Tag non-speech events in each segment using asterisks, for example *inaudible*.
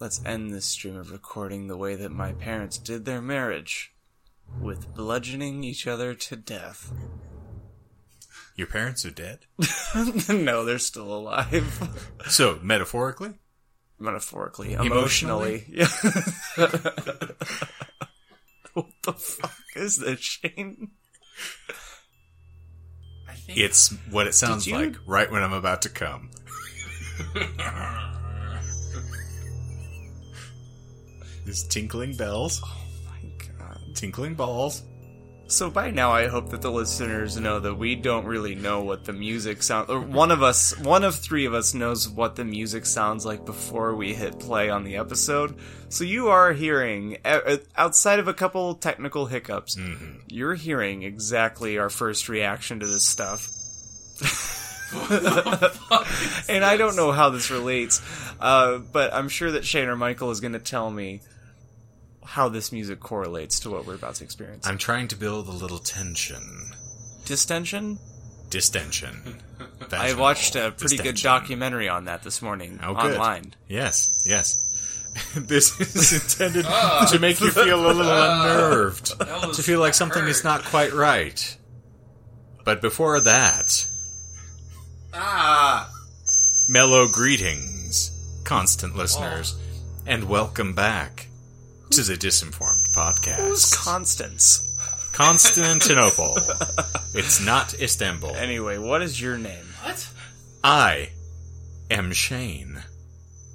let's end this stream of recording the way that my parents did their marriage, with bludgeoning each other to death. Your parents are dead? *laughs* no, they're still alive. *laughs* So, metaphorically? Metaphorically, Emotionally? emotionally. *laughs* Yeah. what the fuck is this, Shane? I think It's what it sounds you- like right when I'm about to come. There's tinkling bells, Oh My God. tinkling balls. So by now, I hope that the listeners know that we don't really know what the music sounds. Or one of us, one of three of us, knows what the music sounds like before we hit play on the episode. So you are hearing, outside of a couple technical hiccups, you're hearing exactly our first reaction to this stuff. *laughs* and I don't know how this relates, uh, but I'm sure that Shane or Michael is going to tell me how this music correlates to what we're about to experience. I'm trying to build a little tension. Distension? Distension. *laughs* I watched a pretty good documentary on that this morning Oh, good. online. Yes, yes. *laughs* this is *laughs* intended to make you feel a little unnerved, That to feel like that something is not quite right. But before that, Ah, mellow greetings, constant listeners, and welcome back to the Disinformed Podcast. Who's Constance? Constantinople. *laughs* it's not Istanbul. Anyway, what is your name? what? I am Shane,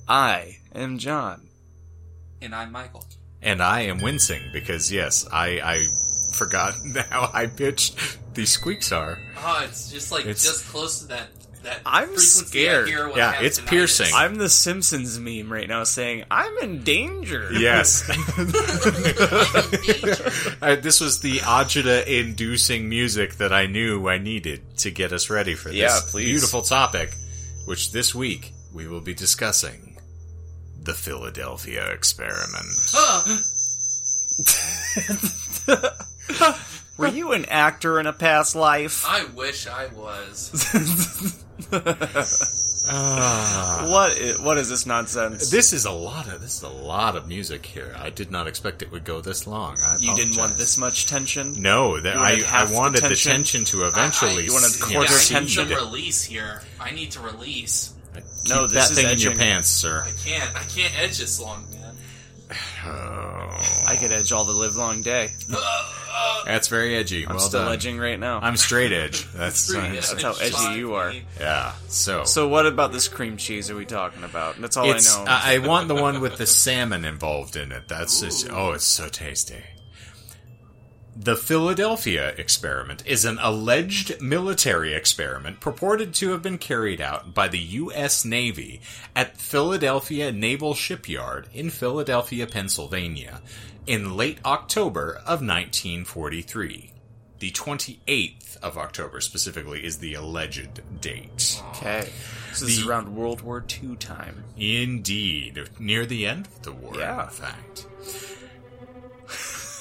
I am John. And I'm Michael. and I am wincing because yes, I I forgot *laughs* how I pitched these squeaks are. Oh, it's just like It's- just close to that. That I'm scared. Hear Yeah, it's tinnitus. piercing. I'm the Simpsons meme right now saying, I'm in danger. *laughs* Yes. *laughs* *laughs* Uh, this was the agita inducing music that I knew I needed to get us ready for this Yeah, please. beautiful topic, which this week we will be discussing the Philadelphia experiment. Were you an actor in a past life? I wish I was. Ah. What what is this nonsense? This is a lot of this is a lot of music here. I did not expect it would go this long. I you didn't want this much tension? No, that You I, wanted the wanted the tension? tension to eventually. I, You wanted s- quarter yeah, I need tension? some release here. I need to release. No, Keep this that is thing in your pants, sir. I can't. I can't edge this long, man. Oh, *sighs* I could edge all the live long day. *laughs* that's very edgy. I'm well still done. edging right now. I'm straight edge. *laughs* That's Pretty uh, good. That's how edgy you are. yeah. So, so what about this cream cheese are we talking about? That's all it's I know. I, I want the one with the salmon involved in it. That's just, oh, it's so tasty. The Philadelphia experiment is an alleged military experiment purported to have been carried out by the U.S. Navy at Philadelphia Naval Shipyard in Philadelphia, Pennsylvania, in late October of 1943. The 28th of October, specifically, is the alleged date. okay. So this is around World War II time. Indeed, near the end of the war, Yeah. in fact.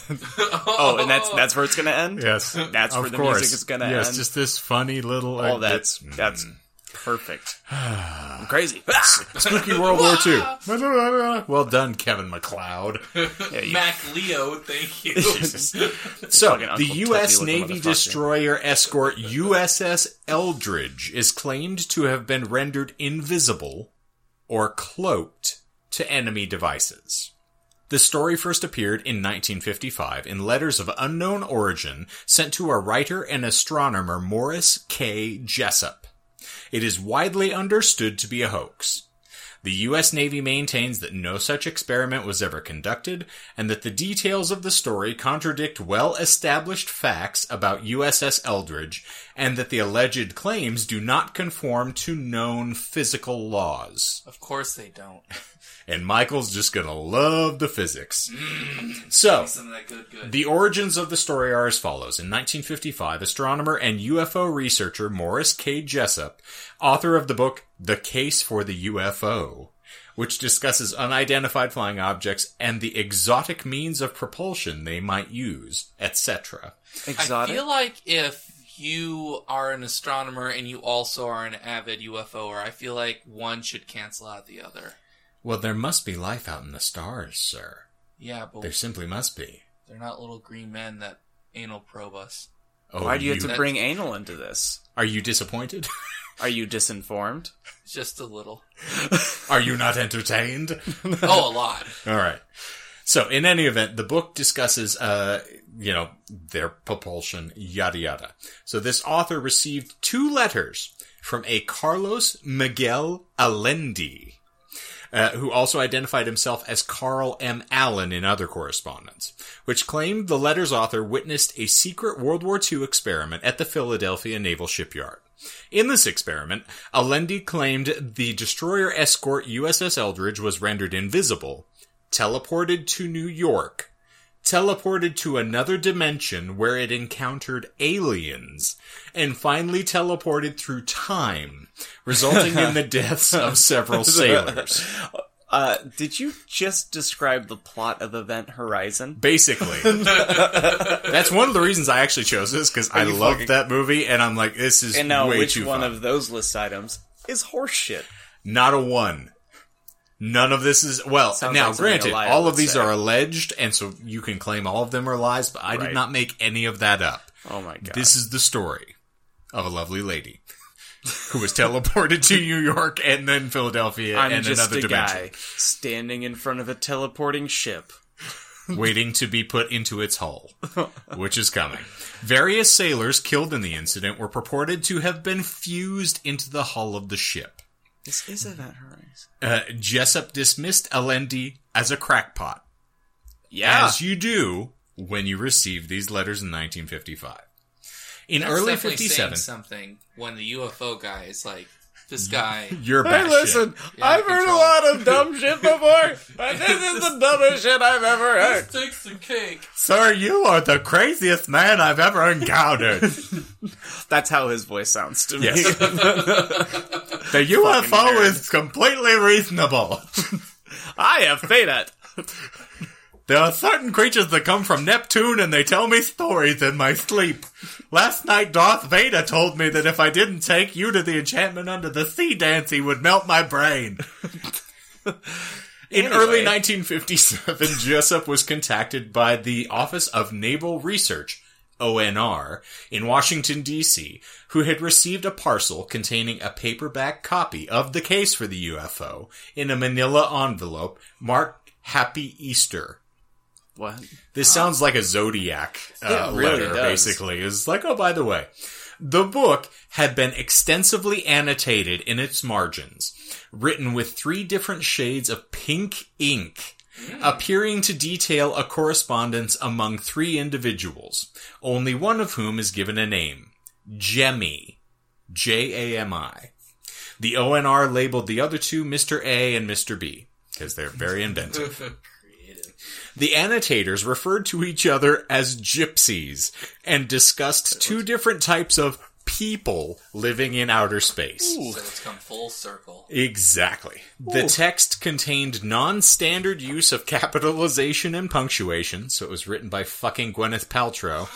*laughs* Oh, and that's that's where it's gonna end. Yes, That's where the music is gonna yes, end. Yes, just this funny little. Oh, that's bit- that's perfect. *sighs* I'm crazy. *laughs* spooky World War II. *laughs* well done, Kevin MacLeod. Yeah, you- Mac Leo, thank you. So, the U.S. Navy destroyer escort USS Eldridge is claimed to have been rendered invisible or cloaked to enemy devices. The story first appeared in 1955 in letters of unknown origin sent to a writer and astronomer Morris K. Jessup. It is widely understood to be a hoax. The U.S. Navy maintains that no such experiment was ever conducted, and that the details of the story contradict well established facts about USS Eldridge, and that the alleged claims do not conform to known physical laws. of course they don't. *laughs* And Michael's just gonna love the physics. Mm. So, Some of that good, good. the origins of the story are as follows. In 1955, astronomer and UFO researcher Morris K. Jessup, author of the book The Case for the UFO, which discusses unidentified flying objects and the exotic means of propulsion they might use, etc. Exotic. I feel like if you are an astronomer and you also are an avid UFOer, I feel like one should cancel out the other. Well, there must be life out in the stars, sir. Yeah, but There simply must be. they're not little green men that anal probe us. Oh, Why do you have to That- bring anal into this? Are you disappointed? *laughs* Are you disinformed? Just a little. Are you not entertained? *laughs* Oh, a lot. *laughs* All right. So, in any event, the book discusses, uh, you know, their propulsion, yada yada. So, this author received two letters from a Carlos Miguel Allende, uh, who also identified himself as Carl M. Allen in other correspondence, which claimed the letter's author witnessed a secret World War II experiment at the Philadelphia Naval Shipyard. In this experiment, Allende claimed the destroyer escort USS Eldridge was rendered invisible, teleported to New York, teleported to another dimension where it encountered aliens, and finally teleported through time, resulting in the *laughs* deaths of several *laughs* sailors. Uh, did you just describe the plot of Event Horizon? Basically. *laughs* That's one of the reasons I actually chose this, because I you loved fucking- that movie, and I'm like, this is And now, way which one fun. of those list items is horseshit? Not a one. None of this is well. Sounds now, like granted, all of would these say. are alleged, and so you can claim all of them are lies. But I Right. did not make any of that up. Oh my god! This is the story of a lovely lady who was teleported to New York and then Philadelphia I'm and just another a dimension, guy standing in front of a teleporting ship. *laughs* waiting to be put into its hull, *laughs* which is coming. Various sailors killed in the incident were purported to have been fused into the hull of the ship. This is Event Horizon. Uh, Jessup dismissed Allende as a crackpot. Yeah. as you do when you receive these letters in 1955. In That's early 57, something when the UFO guy is like, this guy. *laughs* you're Hey, batshit. listen, Yeah, I've heard a lot of dumb shit before, but this is the *laughs* dumbest shit I've ever heard. takes the cake. Sir, you are the craziest man I've ever encountered. *laughs* That's how his voice sounds to me. Yes. the UFO is completely reasonable. I have faith at. There are certain creatures that come from Neptune and they tell me stories in my sleep. Last night, Darth Vader told me that if I didn't take you to the enchantment under the sea dance, he would melt my brain. In Anyway. early 1957, *laughs* Jessup was contacted by the Office of Naval Research, ONR, in Washington, D.C., who had received a parcel containing a paperback copy of the case for the UFO in a manila envelope marked Happy Easter. What? This sounds like a Zodiac uh, really letter, does. basically. It's like, oh, by the way, the book had been extensively annotated in its margins, written with three different shades of pink ink, appearing to detail a correspondence among three individuals, only one of whom is given a name Jemmy. J A M I. The ONR labeled the other two Mr. A and Mr. B, because they're very inventive. *laughs* Creative. The annotators referred to each other as gypsies and discussed two different types of people living in outer space. So it's come full circle. Exactly. The text contained non-standard use of capitalization and punctuation, so it was written by fucking Gwyneth Paltrow,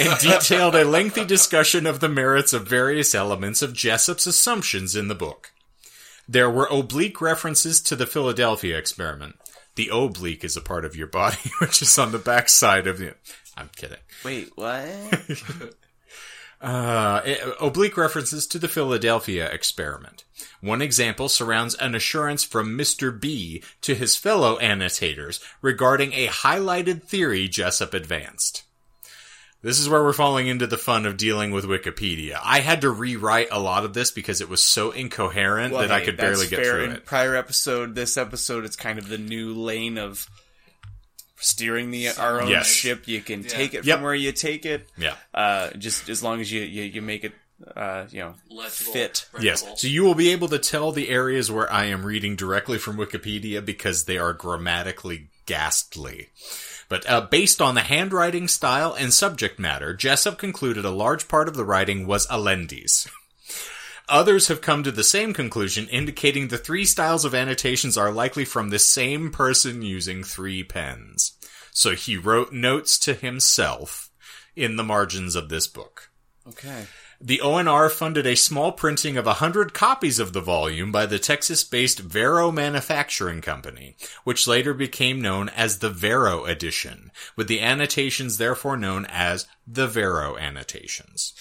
*laughs* and detailed a lengthy discussion of the merits of various elements of Jessup's assumptions in the book. There were oblique references to the Philadelphia experiment. The oblique is a part of your body, *laughs* which is on the back side of the. I'm kidding. Wait, what? *laughs* Uh, eh, oblique references to the Philadelphia experiment. One example surrounds an assurance from Mr. B to his fellow annotators regarding a highlighted theory Jessup advanced. This is where we're falling into the fun of dealing with Wikipedia. I had to rewrite a lot of this because it was so incoherent Well, that I could barely get fair. through In it. Prior episode, this episode, it's kind of the new lane of steering the our own Yes. ship. You can Yeah. take it Yep. from where you take it. Yeah. Uh, just as long as you you, you make it, uh, you know, Legible, fit. Yes. So you will be able to tell the areas where I am reading directly from Wikipedia because they are grammatically ghastly. But uh, based on the handwriting style and subject matter, Jessup concluded a large part of the writing was Allende's. *laughs* Others have come to the same conclusion, indicating the three styles of annotations are likely from the same person using three pens. So he wrote notes to himself in the margins of this book. Okay. The ONR funded a small printing of 100 copies of the volume by the Texas-based Varo Manufacturing Company, which later became known as the Varo edition, with the annotations therefore known as the Varo annotations.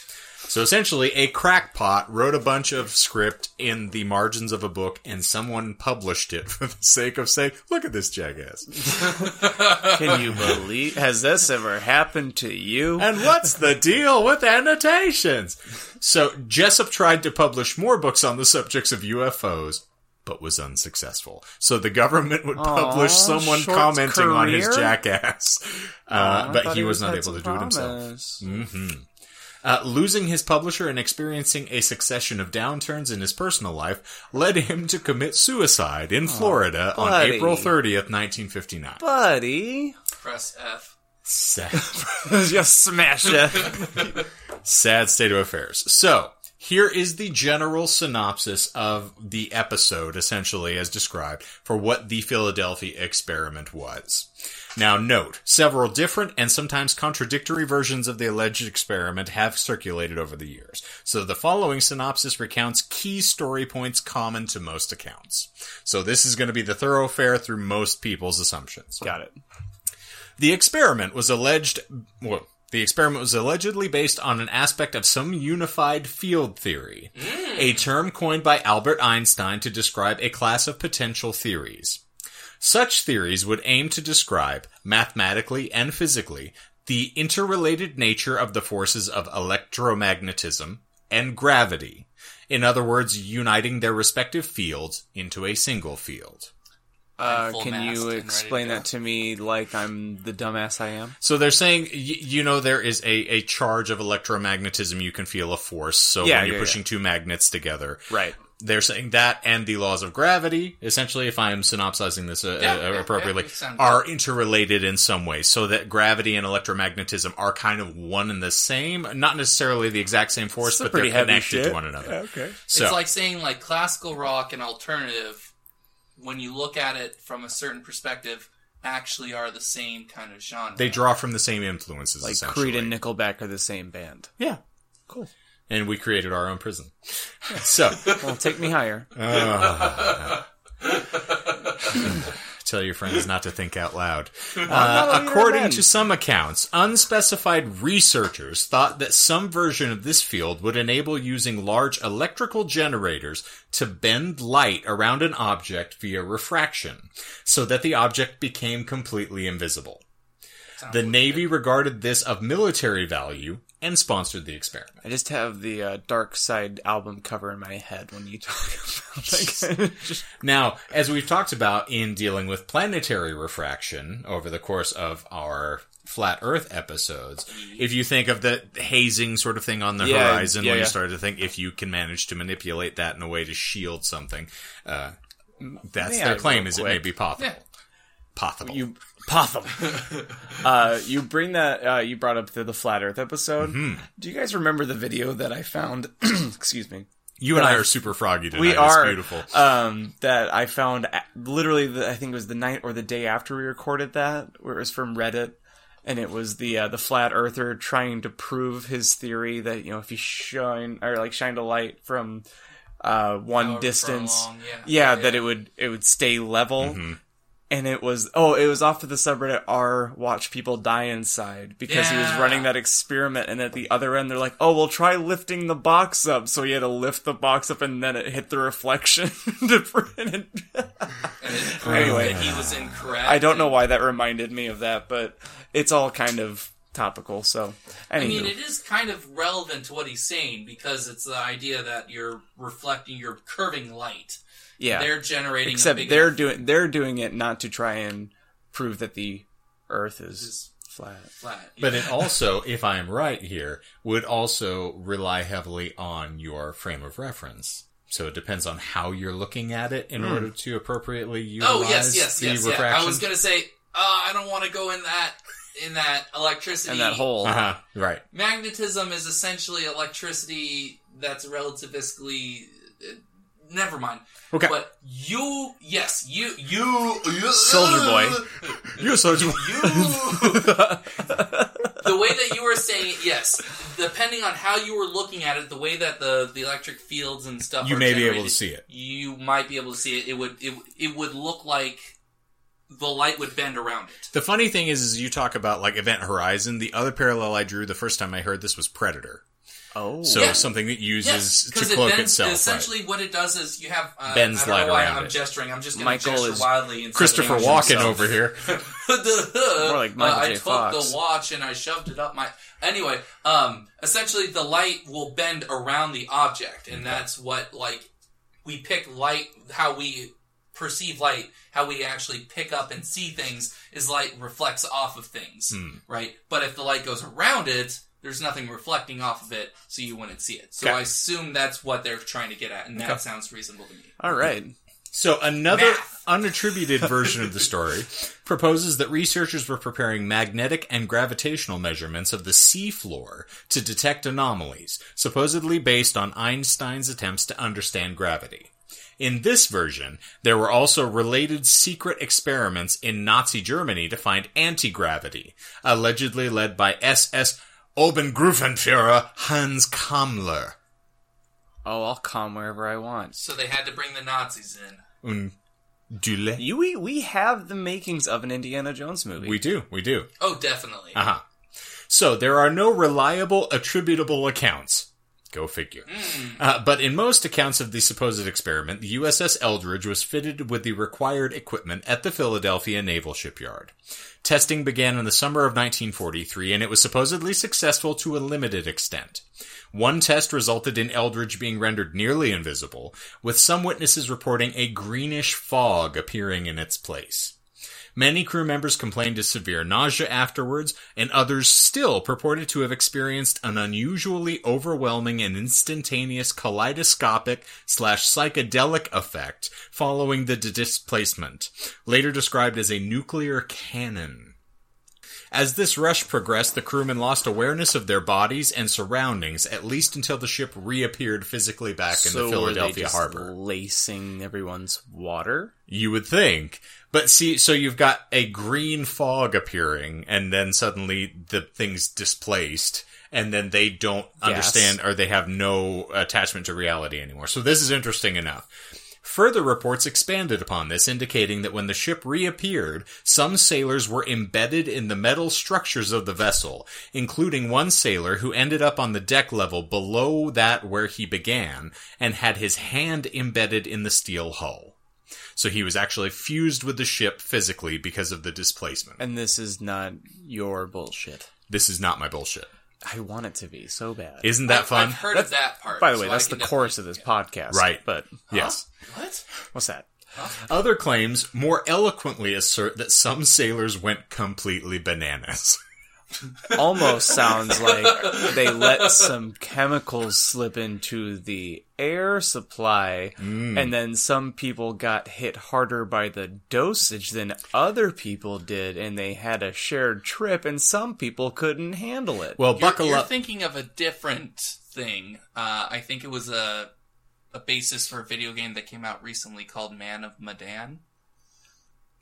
So essentially, a crackpot wrote a bunch of script in the margins of a book, and someone published it for the sake of saying, "Look at this jackass." *laughs* Can you believe? Has this ever happened to you? And what's the deal with annotations? So Jessup tried to publish more books on the subjects of UFOs, but was unsuccessful. So the government would publish Aw, someone commenting on his jackass, uh, but thought he was not able to some do it himself. promise. Uh, losing his publisher and experiencing a succession of downturns in his personal life led him to commit suicide in Florida on. April 30th, 1959. Buddy, Press F. Sad, *laughs* just smash it. *laughs* sad state of affairs. So, here is the general synopsis of the episode, essentially as described, for what the Philadelphia experiment was. Now note, several different and sometimes contradictory versions of the alleged experiment have circulated over the years. So the following synopsis recounts key story points common to most accounts. So this is going to be the thoroughfare through most people's assumptions. Got it. The experiment was alleged, well, the experiment was allegedly based on an aspect of some unified field theory, mm. a term coined by Albert Einstein to describe a class of potential theories. Such theories would aim to describe, mathematically and physically, the interrelated nature of the forces of electromagnetism and gravity. In other words, uniting their respective fields into a single field. Uh, can you and ready to explain that to me like I'm the dumbass I am? So they're saying, y- you know, there is a, a charge of electromagnetism. You can feel a force. So Yeah, when you're yeah, pushing two magnets together, Right. They're saying that and the laws of gravity, essentially, if I'm synopsizing this uh, Yeah, uh, appropriately, yeah, are interrelated in some way. So that gravity and electromagnetism are kind of one and the same. Not necessarily the exact same force, but they're pretty heavy connected shit. to one another. okay. So, It's like saying like classical rock and alternative, when you look at it from a certain perspective, actually are the same kind of genre. they draw from the same influences, Like essentially. Creed and Nickelback are the same band. Yeah. Cool. And we created our own prison. So, Well, take me higher. *sighs* Tell your friends not to think out loud. Uh, according to some accounts, unspecified researchers thought that some version of this field would enable using large electrical generators to bend light around an object via refraction, so that the object became completely invisible. Sounds The. Navy regarded this of military value and sponsored the experiment. I just have the uh, Dark Side album cover in my head when you talk *laughs* about that. just, Now, as we've talked about in dealing with planetary refraction over the course of our flat Earth episodes, if you think of the hazing sort of thing on the Yeah, horizon, yeah, when you yeah. started to think if you can manage to manipulate that in a way to shield something, uh, that's May their I claim real is it may be possible. Yeah. Possible. you Potham. *laughs* uh, you bring that. Uh, you brought up the, the flat Earth episode. Mm-hmm. Do you guys remember the video that I found? *clears throat* excuse me. You and I I- are super froggy tonight. We It's are beautiful. Um, that I found literally. The, I think it was the night or the day after we recorded that, where it was from Reddit, and it was the uh, the flat earther trying to prove his theory that you know if you shine or like shined a light from uh, one However distance, far along, yeah. yeah, Yeah, that it would it would stay level. Mm-hmm. And it was oh, it was off of the subreddit r watch people die inside because he was running that experiment, and at the other end they're like, oh, well, try lifting the box up. So he had to lift the box up, and then it hit the reflection *laughs* to print it. And it proved Anyway. he was incorrect. I don't know why that reminded me of that, but it's all kind of topical. So, I mean, it is kind of relevant to what he's saying because it's the idea that you're reflecting, you're curving light. Yeah. They're generating. Except big they're enough doing they're doing it not to try and prove that the Earth is Is- flat. flat. But it also, if I am right here, would also rely heavily on your frame of reference. So it depends on how you're looking at it in order to appropriately utilize oh yes, yes, the yes. Yeah. refraction. I was gonna say, uh, I don't want to go in that in that electricity And that hole. Uh-huh. Right. Magnetism is essentially electricity that's relativistically. Never mind. Okay. But you, yes, you, you, you Soldier boy. *laughs* You're so you. the way that you were saying it, yes. Depending on how you were looking at it, the way that the, the electric fields and stuff, You are may be able to see it. You might be able to see it. It would it, it would look like the light would bend around it. The funny thing is, is you talk about like Event Horizon. The other parallel I drew the first time I heard this was Predator. Oh, So Yeah. something that uses Yes, to because it bends. itself. right. Essentially, what it does is you have uh, Bends I don't light know why around I'm it. gesturing. I'm just going to Michael gesture is wildly. instead Christopher changing Walken myself. over here. *laughs* More like Michael I J. took Fox. the watch and I shoved it up my. Anyway, um, essentially the light will bend around the object, and that's what like we pick light. How we perceive light, how we actually pick up and see things, is light reflects off of things, Hmm. right? But if the light goes around it. There's nothing reflecting off of it, so you wouldn't see it. So Okay. I assume that's what they're trying to get at, and that sounds reasonable to me. all right. So another Math. *laughs* unattributed version of the story proposes that researchers were preparing magnetic and gravitational measurements of the seafloor to detect anomalies, supposedly based on Einstein's attempts to understand gravity. In this version, there were also related secret experiments in Nazi Germany to find anti-gravity, allegedly led by SS Obergruppenführer Hans Kammler. Oh, I'll come wherever I want. So they had to bring the Nazis in. Un Dule. You, we we have the makings of an Indiana Jones movie. We do, we do. Oh, definitely. Uh huh. So there are no reliable attributable accounts. Go figure. Uh, but in most accounts of the supposed experiment, the USS Eldridge was fitted with the required equipment at the Philadelphia Naval Shipyard. Testing began in the summer of 1943, and it was supposedly successful to a limited extent. One test resulted in Eldridge being rendered nearly invisible, with some witnesses reporting a greenish fog appearing in its place. Many crew members complained of severe nausea afterwards, and others still purported to have experienced an unusually overwhelming and instantaneous kaleidoscopic slash psychedelic effect following the displacement, later described as a nuclear cannon. As this rush progressed, the crewmen lost awareness of their bodies and surroundings, at least until the ship reappeared physically back in so the were they Philadelphia harbor. lacing everyone's water. You would think. But see, so you've got a green fog appearing, and then suddenly the thing's displaced, and then they don't understand or they have no attachment to reality anymore. So this is interesting enough. Further reports expanded upon this, indicating that when the ship reappeared, some sailors were embedded in the metal structures of the vessel, including one sailor who ended up on the deck level below that where he began, and had his hand embedded in the steel hull. So he was actually fused with the ship physically because of the displacement. And this is not your bullshit. This is not my bullshit. I want it to be so bad. Isn't that I've- fun? I've heard of that part. By the way, I that's the chorus of this podcast. Right. But yes. What? what's that? Other claims more eloquently assert that some sailors went completely bananas. *laughs* Almost sounds like they let some chemicals slip into the air supply, and then some people got hit harder by the dosage than other people did, and they had a shared trip, and some people couldn't handle it. Well, You're, buckle you're up. thinking of a different thing. Uh, I think it was a a basis for a video game that came out recently called Man of Medan.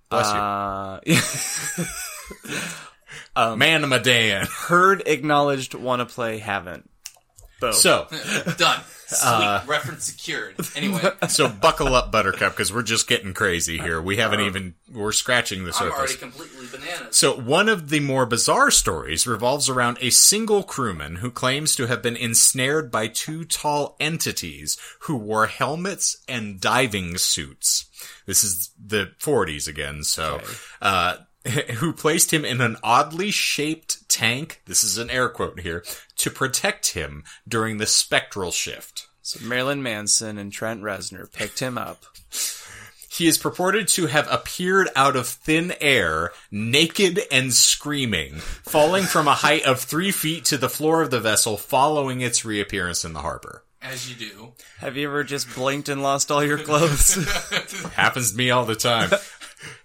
Bless you. *laughs* *laughs* Uh, Man of Medan. heard, acknowledged, want to play, haven't. Boom. So, *laughs* Done. Sweet. Uh, Reference secured. Anyway, *laughs* so buckle up, Buttercup, because we're just getting crazy here. We haven't even, we're scratching the I'm already surface. completely bananas. So one of the more bizarre stories revolves around a single crewman who claims to have been ensnared by two tall entities who wore helmets and diving suits. This is the 40s again, so, uh, *laughs* who placed him in an oddly shaped tank, this is an air quote here, to protect him during the spectral shift. So Marilyn Manson and Trent Reznor picked him up. *laughs* He is purported to have appeared out of thin air, naked and screaming, falling from a height of three feet to the floor of the vessel following its reappearance in the harbor. As you do. Have you ever just blinked and lost all your clothes? *laughs* Happens to me all the time.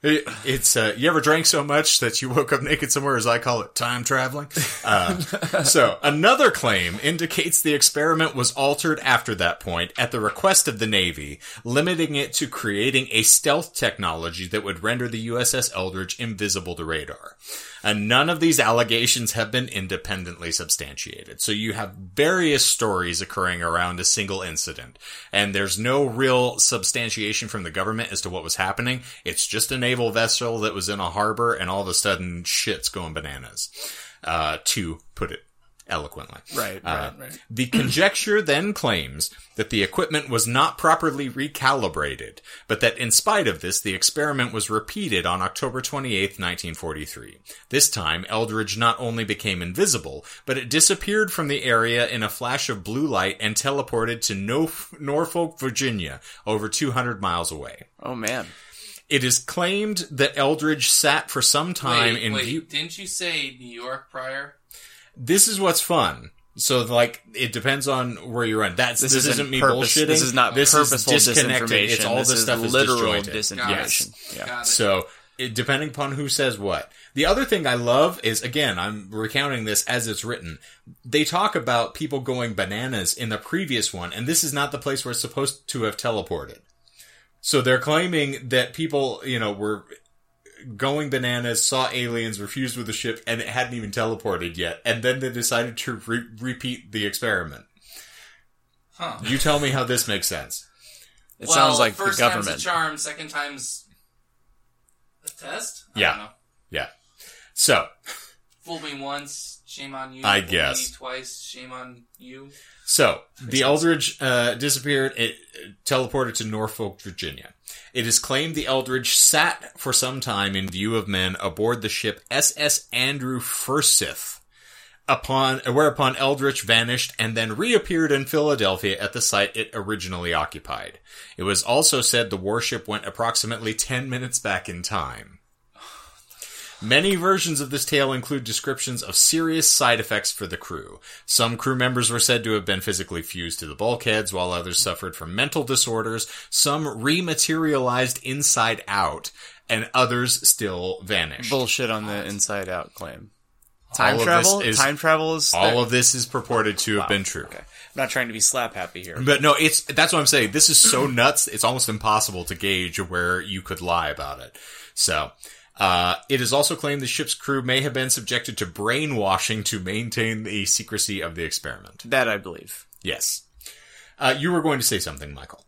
It- It's uh, you ever drank so much that you woke up naked somewhere, as I call it, time traveling. Uh, *laughs* so another claim indicates the experiment was altered after that point at the request of the Navy, limiting it to creating a stealth technology that would render the USS Eldridge invisible to radar. And none of these allegations have been independently substantiated. So you have various stories occurring around a single incident. And there's no real substantiation from the government as to what was happening. It's just a naval vessel that was in a harbor and all of a sudden shit's going bananas. Uh, to put it eloquently. Right, Uh, right, right. The conjecture then claims that the equipment was not properly recalibrated, but that in spite of this, the experiment was repeated on October 28, 1943. This time, Eldridge not only became invisible, but it disappeared from the area in a flash of blue light and teleported to Norf- Norfolk, Virginia, over 200 miles away. Oh man. It is claimed that Eldridge sat for some time wait, in wait, view. didn't you say New York prior? This is what's fun. So, like, it depends on where you're in. That's this, This, isn't, me purpose, bullshitting. This is not this purposeful is disconnected. disinformation. It's all this this stuff is literal disjointed. disinformation. Got Yeah. Got it. So, it, depending upon who says what. The other thing I love is, again, I'm recounting this as it's written. They talk about people going bananas in the previous one, and this is not the place where it's supposed to have teleported. So they're claiming that people, you know, were going bananas, saw aliens, refused with the ship, and it hadn't even teleported yet. And then they decided to re- repeat the experiment. Huh. You tell me how this makes sense. It well, sounds like the first time's government. a charm, second time's a test. I Yeah. don't know. Yeah. So, Fool me once, shame on you. I guess. Twice, shame on you. So, the Eldridge uh, disappeared. It uh, teleported to Norfolk, Virginia. It is claimed the Eldridge sat for some time in view of men aboard the ship SS Andrew Forsyth, upon whereupon Eldridge vanished and then reappeared in Philadelphia at the site it originally occupied. It was also said the warship went approximately 10 minutes back in time. Many versions of this tale include descriptions of serious side effects for the crew. Some crew members were said to have been physically fused to the bulkheads, while others suffered from mental disorders. Some rematerialized inside out, and others still vanished. Bullshit on the inside out claim. Time of travel. is- time travel is All there? of this is purported to have been true. Okay. I'm not trying to be slap happy here. But no, it's that's what I'm saying. This is so nuts. It's almost impossible to gauge where you could lie about it. So, uh, it is also claimed the ship's crew may have been subjected to brainwashing to maintain the secrecy of the experiment. That I believe. Yes. Uh, you were going to say something, Michael.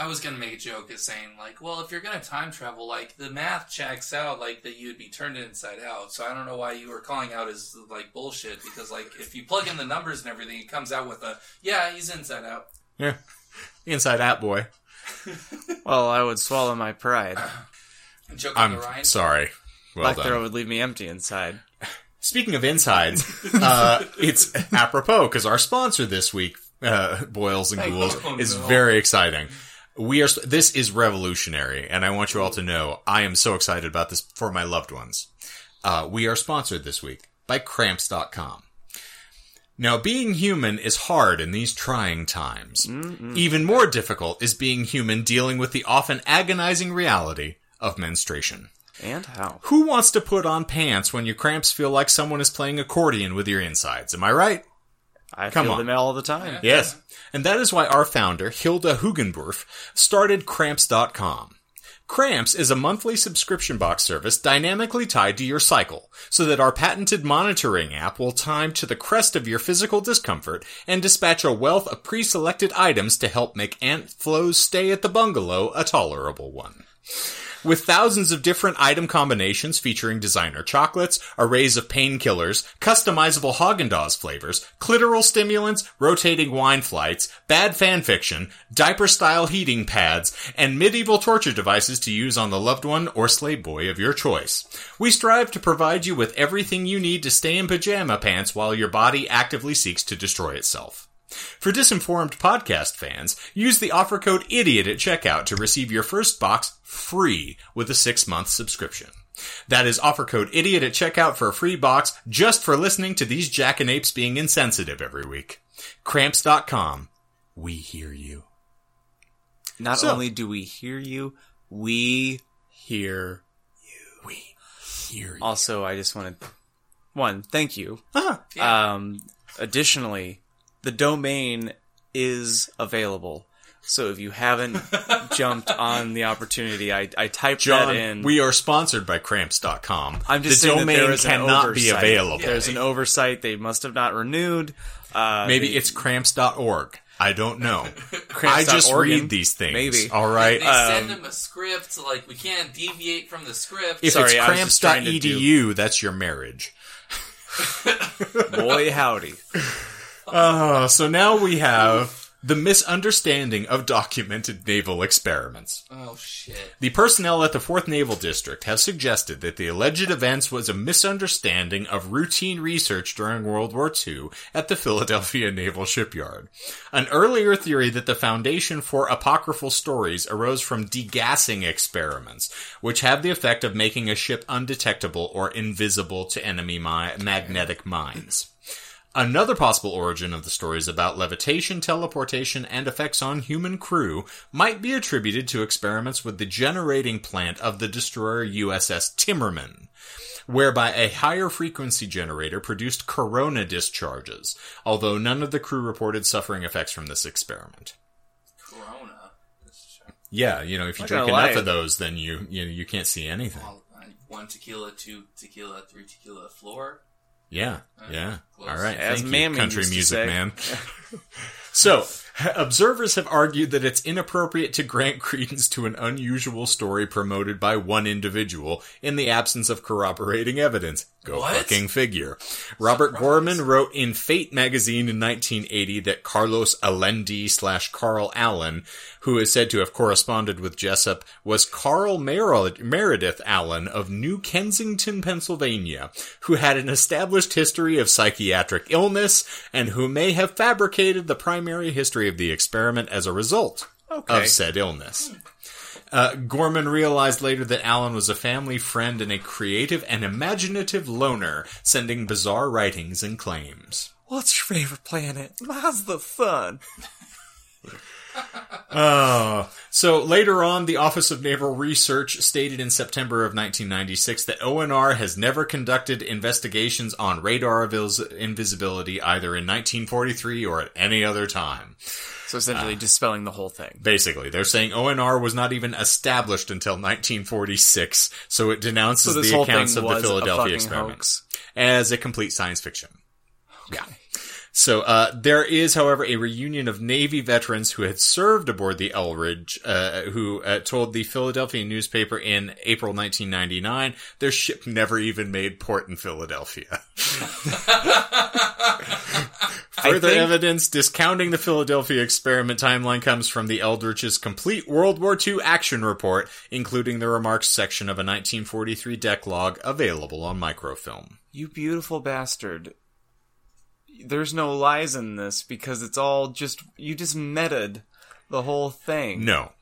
I was gonna make a joke of saying like, well, if you're gonna time travel, like the math checks out, like that you'd be turned inside out. So I don't know why you were calling out as like bullshit because like if you plug in the numbers and everything, it comes out with a yeah, he's inside out. Yeah. Inside out, boy. *laughs* Well, I would swallow my pride. *laughs* And joke I'm Ryan. sorry. Well Black done. throw would leave me empty inside. Speaking of insides, uh, *laughs* it's apropos because our sponsor this week, uh, Boils and Ghouls. Oh, is no. very exciting. We are. This is revolutionary, and I want you all to know I am so excited about this for my loved ones. Uh, we are sponsored this week by Cramps.com. Now, being human is hard in these trying times. Even more difficult is being human dealing with the often agonizing reality of menstruation. And how? Who wants to put on pants when your cramps feel like someone is playing accordion with your insides? Am I right? I Come feel on. them all the time. Yes. And that is why our founder, Hilda Hugenborf, started Cramps.com. Cramps is a monthly subscription box service dynamically tied to your cycle, so that our patented monitoring app will time to the crest of your physical discomfort and dispatch a wealth of pre-selected items to help make Aunt Flo's stay at the bungalow a tolerable one. With thousands of different item combinations featuring designer chocolates, arrays of painkillers, customizable Haagen-Dazs flavors, clitoral stimulants, rotating wine flights, bad fanfiction, diaper-style heating pads, and medieval torture devices to use on the loved one or slave boy of your choice. We strive to provide you with everything you need to stay in pajama pants while your body actively seeks to destroy itself. For disinformed podcast fans, use the offer code IDIOT at checkout to receive your first box free with a six month subscription. That is offer code IDIOT at checkout for a free box just for listening to these jackanapes being insensitive every week. Cramps.com. We hear you. Not So- only do we hear you, we hear. You. We hear you. Also, I just wanted one. Thank you. Yeah. Um, additionally, the domain is available. So if you haven't *laughs* jumped on the opportunity, I, I typed John, that in. we are sponsored by cramps.com. I'm just the saying domain that there is an cannot be oversight. available. There's an oversight. They must have not renewed. Uh, Maybe they- it's cramps.org. I don't know. *laughs* I Cramps just dot Oregon. read these things. Maybe. All right. they send them a script, like we can't deviate from the script. if Sorry, it's I was just cramps.edu, that's your marriage. *laughs* boy howdy. Uh, so now we have the misunderstanding of documented naval experiments. oh shit! The personnel at the 4th Naval District have suggested that the alleged events was a misunderstanding of routine research during World War II at the Philadelphia Naval Shipyard. An earlier theory that the foundation for apocryphal stories arose from degaussing experiments, which have the effect of making a ship undetectable or invisible to enemy mi- magnetic mines. Another possible origin of the stories about levitation, teleportation, and effects on human crew might be attributed to experiments with the generating plant of the destroyer USS Timmerman, whereby a higher frequency generator produced corona discharges, although none of the crew reported suffering effects from this experiment. Corona. Yeah, you know, if you drink enough lie. of those, then you you you can't see anything. Well, One tequila, two tequila, three tequila, floor. Yeah, yeah. close. All right, As thank you, Mammy country music say. man. *laughs* so, *laughs* observers have argued that it's inappropriate to grant *laughs* credence to an unusual story promoted by one individual in the absence of corroborating evidence. Go What? fucking figure. Robert Goerman wrote in Fate magazine in 1980 that Carlos Allende slash Carl Allen, who is said to have corresponded with Jessup, was Carl Mer- Meredith Allen of New Kensington, Pennsylvania, who had an established history of psychiatric illness and who may have fabricated the primary history of the experiment as a result Okay. of said illness. Uh, Goerman realized later that Allen was a family friend and a creative and imaginative loner, sending bizarre writings and claims. What's your favorite planet? Mine's the sun. *laughs* Oh. So later on, the Office of Naval Research stated in September of 1996 that ONR has never conducted investigations on radar invis- invisibility either in 1943 or at any other time. So essentially, uh, dispelling the whole thing. Basically, they're saying ONR was not even established until 1946, so it denounces So the accounts of the Philadelphia experiments hoax. as a complete science fiction. Yeah. So uh, there is, however, a reunion of Navy veterans who had served aboard the Eldridge, uh, who uh, told the Philadelphia newspaper in April 1999 their ship never even made port in Philadelphia. *laughs* *laughs* Further think- evidence discounting the Philadelphia experiment timeline comes from the Eldridge's complete World War II action report, including the remarks section of a 1943 deck log available on microfilm. You beautiful bastard. There's no lies in this because it's all just you just meted the whole thing. No.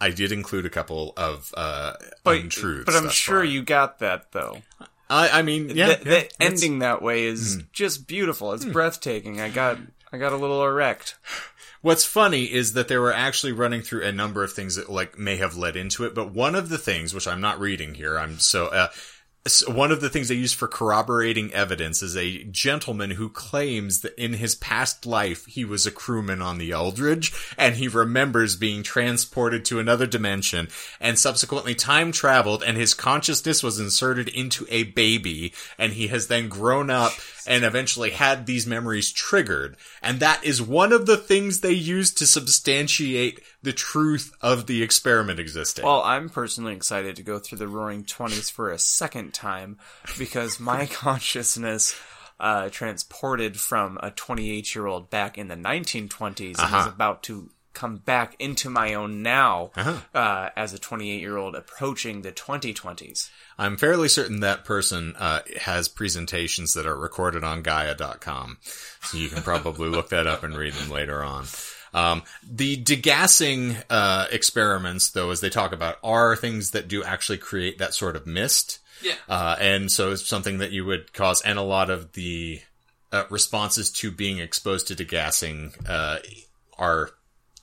I did include a couple of uh, but, untruths. but I'm sure far. you got that though. I, I mean, yeah. the, the yeah, it's- ending that way is just beautiful. It's breathtaking. I got I got a little erect. What's funny is that they were actually running through a number of things that like may have led into it, but one of the things, which I'm not reading here, I'm so. Uh, so one of the things they use for corroborating evidence is a gentleman who claims that in his past life he was a crewman on the Eldridge and he remembers being transported to another dimension and subsequently time traveled and his consciousness was inserted into a baby and he has then grown up and eventually had these memories triggered. And that is one of the things they use to substantiate the truth of the experiment existing. Well, I'm personally excited to go through the Roaring Twenties for a second time because my *laughs* consciousness uh, transported from a 28 year old back in the 1920s and Uh-huh. is about to come back into my own now uh, as a 28 year old approaching the 2020s. I'm fairly certain that person uh, has presentations that are recorded on Gaia.com. So you can probably look that up and read them later on. Um, the degaussing uh, experiments, though, as they talk about, are things that do actually create that sort of mist. Yeah. Uh, and so it's something that you would cause, and a lot of the uh, responses to being exposed to degaussing uh, are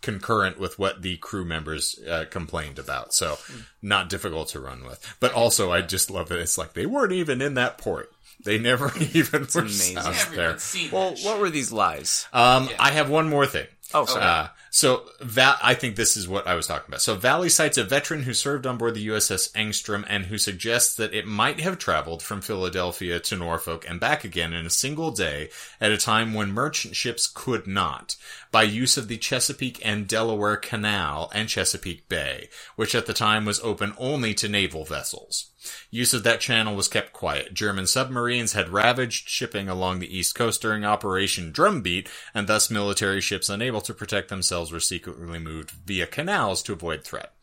concurrent with what the crew members uh, complained about. So not difficult to run with. But also, I just love that it's like they weren't even in that port. They never *laughs* even were amazing. south Never there. seen Well, what were these lies? Um, Yeah. I have one more thing. Oh, sorry. Uh, so I think this is what I was talking about. So Vallée cites a veteran who served on board the USS Engstrom and who suggests that it might have traveled from Philadelphia to Norfolk and back again in a single day at a time when merchant ships could not, by use of the Chesapeake and Delaware Canal and Chesapeake Bay, which at the time was open only to naval vessels. Use of that channel was kept quiet. German submarines had ravaged shipping along the east coast during Operation Drumbeat, and thus military ships unable to protect themselves were secretly moved via canals to avoid threat.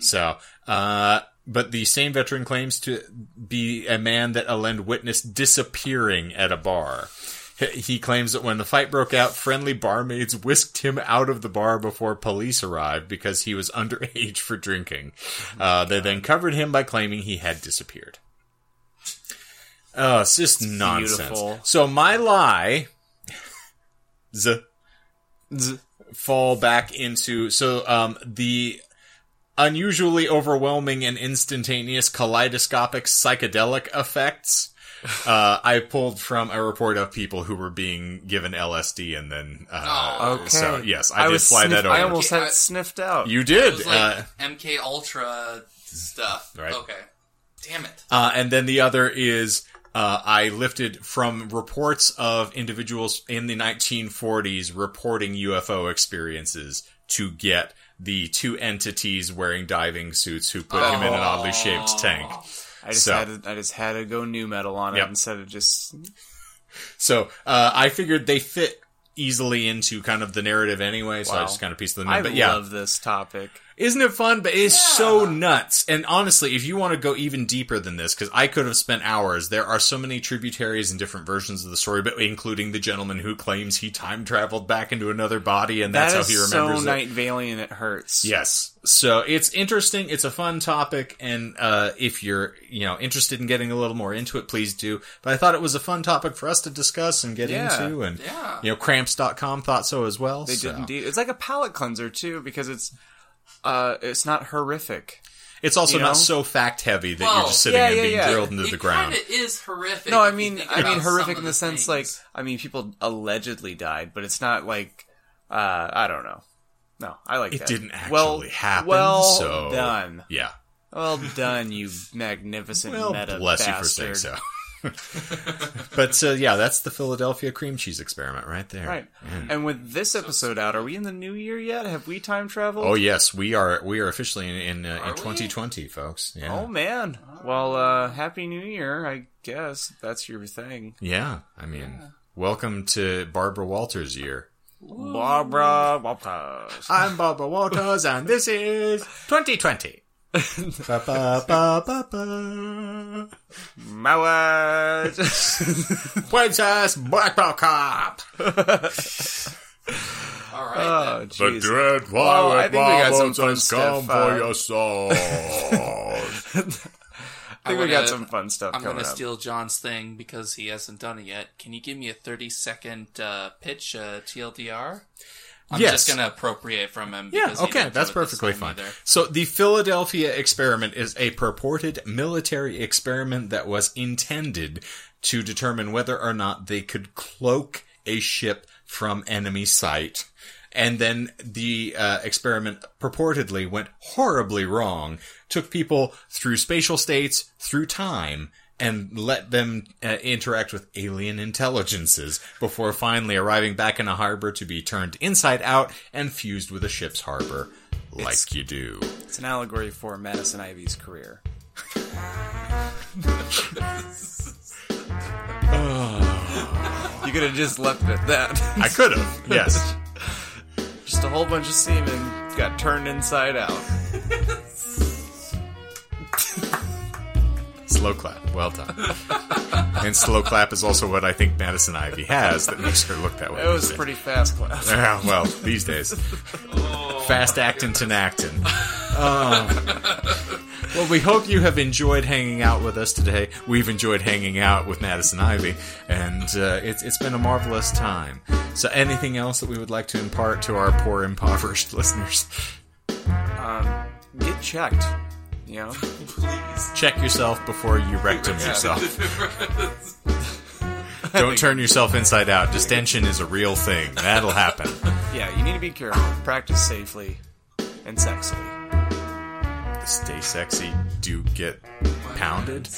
So, uh, but the same veteran claims to be a man that Allende witnessed disappearing at a bar. He- claims that when the fight broke out, friendly barmaids whisked him out of the bar before police arrived because he was *laughs* underage for drinking. Uh, they then covered him by claiming he had disappeared. Oh, it's just nonsense. beautiful. So my lie, *laughs* z, Z- fall back into so um the unusually overwhelming and instantaneous kaleidoscopic psychedelic effects uh, I pulled from a report of people who were being given LSD and then. Uh, Oh. Okay. So yes, I, did was fly that over. I almost had I- sniffed out. you It did. was like uh, MK Ultra stuff. Right. Okay. Damn it. Uh, and then the other is uh, I lifted from reports of individuals in the 1940s reporting UFO experiences to get the two entities wearing diving suits who put him in an oddly shaped tank. I just so- had to, I just had to go new metal on it Yep. instead of just So uh, I figured they fit easily into kind of the narrative anyway, so I just kind of pieced them in. I but yeah, love this topic. Isn't it fun? But it's so nuts. And honestly, if you want to go even deeper than this, because I could have spent hours, there are so many tributaries and different versions of the story, but including the gentleman who claims he time traveled back into another body, and that's That how he so remembers it. Night Valiant. It hurts. Yes. So it's interesting. It's a fun topic. And, uh, if you're, you know, interested in getting a little more into it, please do. But I thought it was a fun topic for us to discuss and get Yeah. into. And, Yeah. you know, cramps.com thought so as well. They so. did indeed. It's like a palate cleanser too, because it's uh, it's not horrific. It's also You know? not so fact heavy that you're just sitting yeah, and yeah, being yeah. drilled into it the ground. kind of is horrific. No, I mean, I mean horrific in the sense like, I mean, people allegedly died, but it's not like, uh, I don't know. No, I like It that. didn't actually well, happen. Well so done. Yeah. Well done, you magnificent Well, meta bless bastard. you for saying so. *laughs* but uh, yeah, that's the Philadelphia cream cheese experiment right there. Right. And with this episode out, are we in the new year yet? Have we time traveled? Oh yes, we are. We are officially in in, uh, in 2020, folks. Yeah. Oh man. Well, uh, happy new year, I guess. That's your thing. Yeah. I mean, welcome to Barbara Walters' year. Barbara Walters. I'm Barbara Walters, and this is 2020. Ba, ba, ba, ba, ba. Mowers. Princess Black Belt Cop. all right. oh, then. jeez. dread Well, I think we got some fun has stuff, uh, your soul. I think we I'm got gonna- some fun stuff I'm gonna steal John's thing because he hasn't done it yet. Can you give me a 30 second uh, pitch, uh, TLDR? I'm Yes. just gonna appropriate from him. Yeah, okay, that's perfectly fine. either. So the Philadelphia experiment is a purported military experiment that was intended to determine whether or not they could cloak a ship from enemy sight. And then the uh, experiment purportedly went horribly wrong, took people through spatial states, through time, and let them uh, interact with alien intelligences before finally arriving back in a harbor to be turned inside out and fused with a ship's harbor, like you do. It's an allegory for Madison Ivy's career. *laughs* you could have just left it at that. I could have, yes. *laughs* just a whole bunch of semen got turned inside out. *laughs* Slow clap, well done. *laughs* and slow clap is also what I think Madison Ivy has that makes her look that way. It was pretty fast class. *laughs* Yeah, well, these days. Fast acting to acting. Oh. Well, we hope you have enjoyed hanging out with us today. We've enjoyed hanging out with Madison Ivy, and uh, it's it's been a marvelous time. So, anything else that we would like to impart to our poor, impoverished *laughs* listeners? Um, get checked. You know, Please. Check yourself before you rectum yourself. *laughs* Don't turn yourself inside out. Distension is a real thing. That'll happen. yeah, you need to be careful. Practice safely and sexily. Stay sexy. Do get pounded.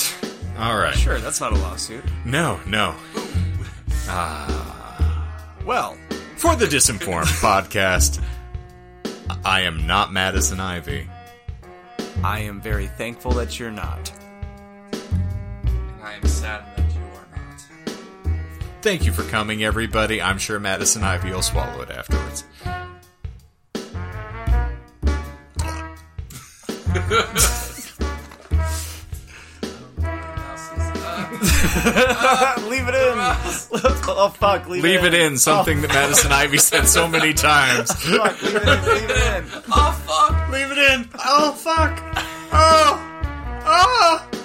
*laughs* All right. Sure, that's not a lawsuit. No, no. Ah. Well, For the Disinformed *laughs* podcast, I am not Madison Ivy. I am very thankful that you're not. And I am sad that you are not. Thank you for coming, everybody. I'm sure Madison Ivy will swallow it afterwards. *laughs* *laughs* leave it in. *laughs* oh fuck, leave, Leave it it in. in, something that oh. Madison Ivy said so many *laughs* times. Fuck, leave it in. Leave it in. Oh fuck! Leave it in. Oh, fuck. Oh. Oh.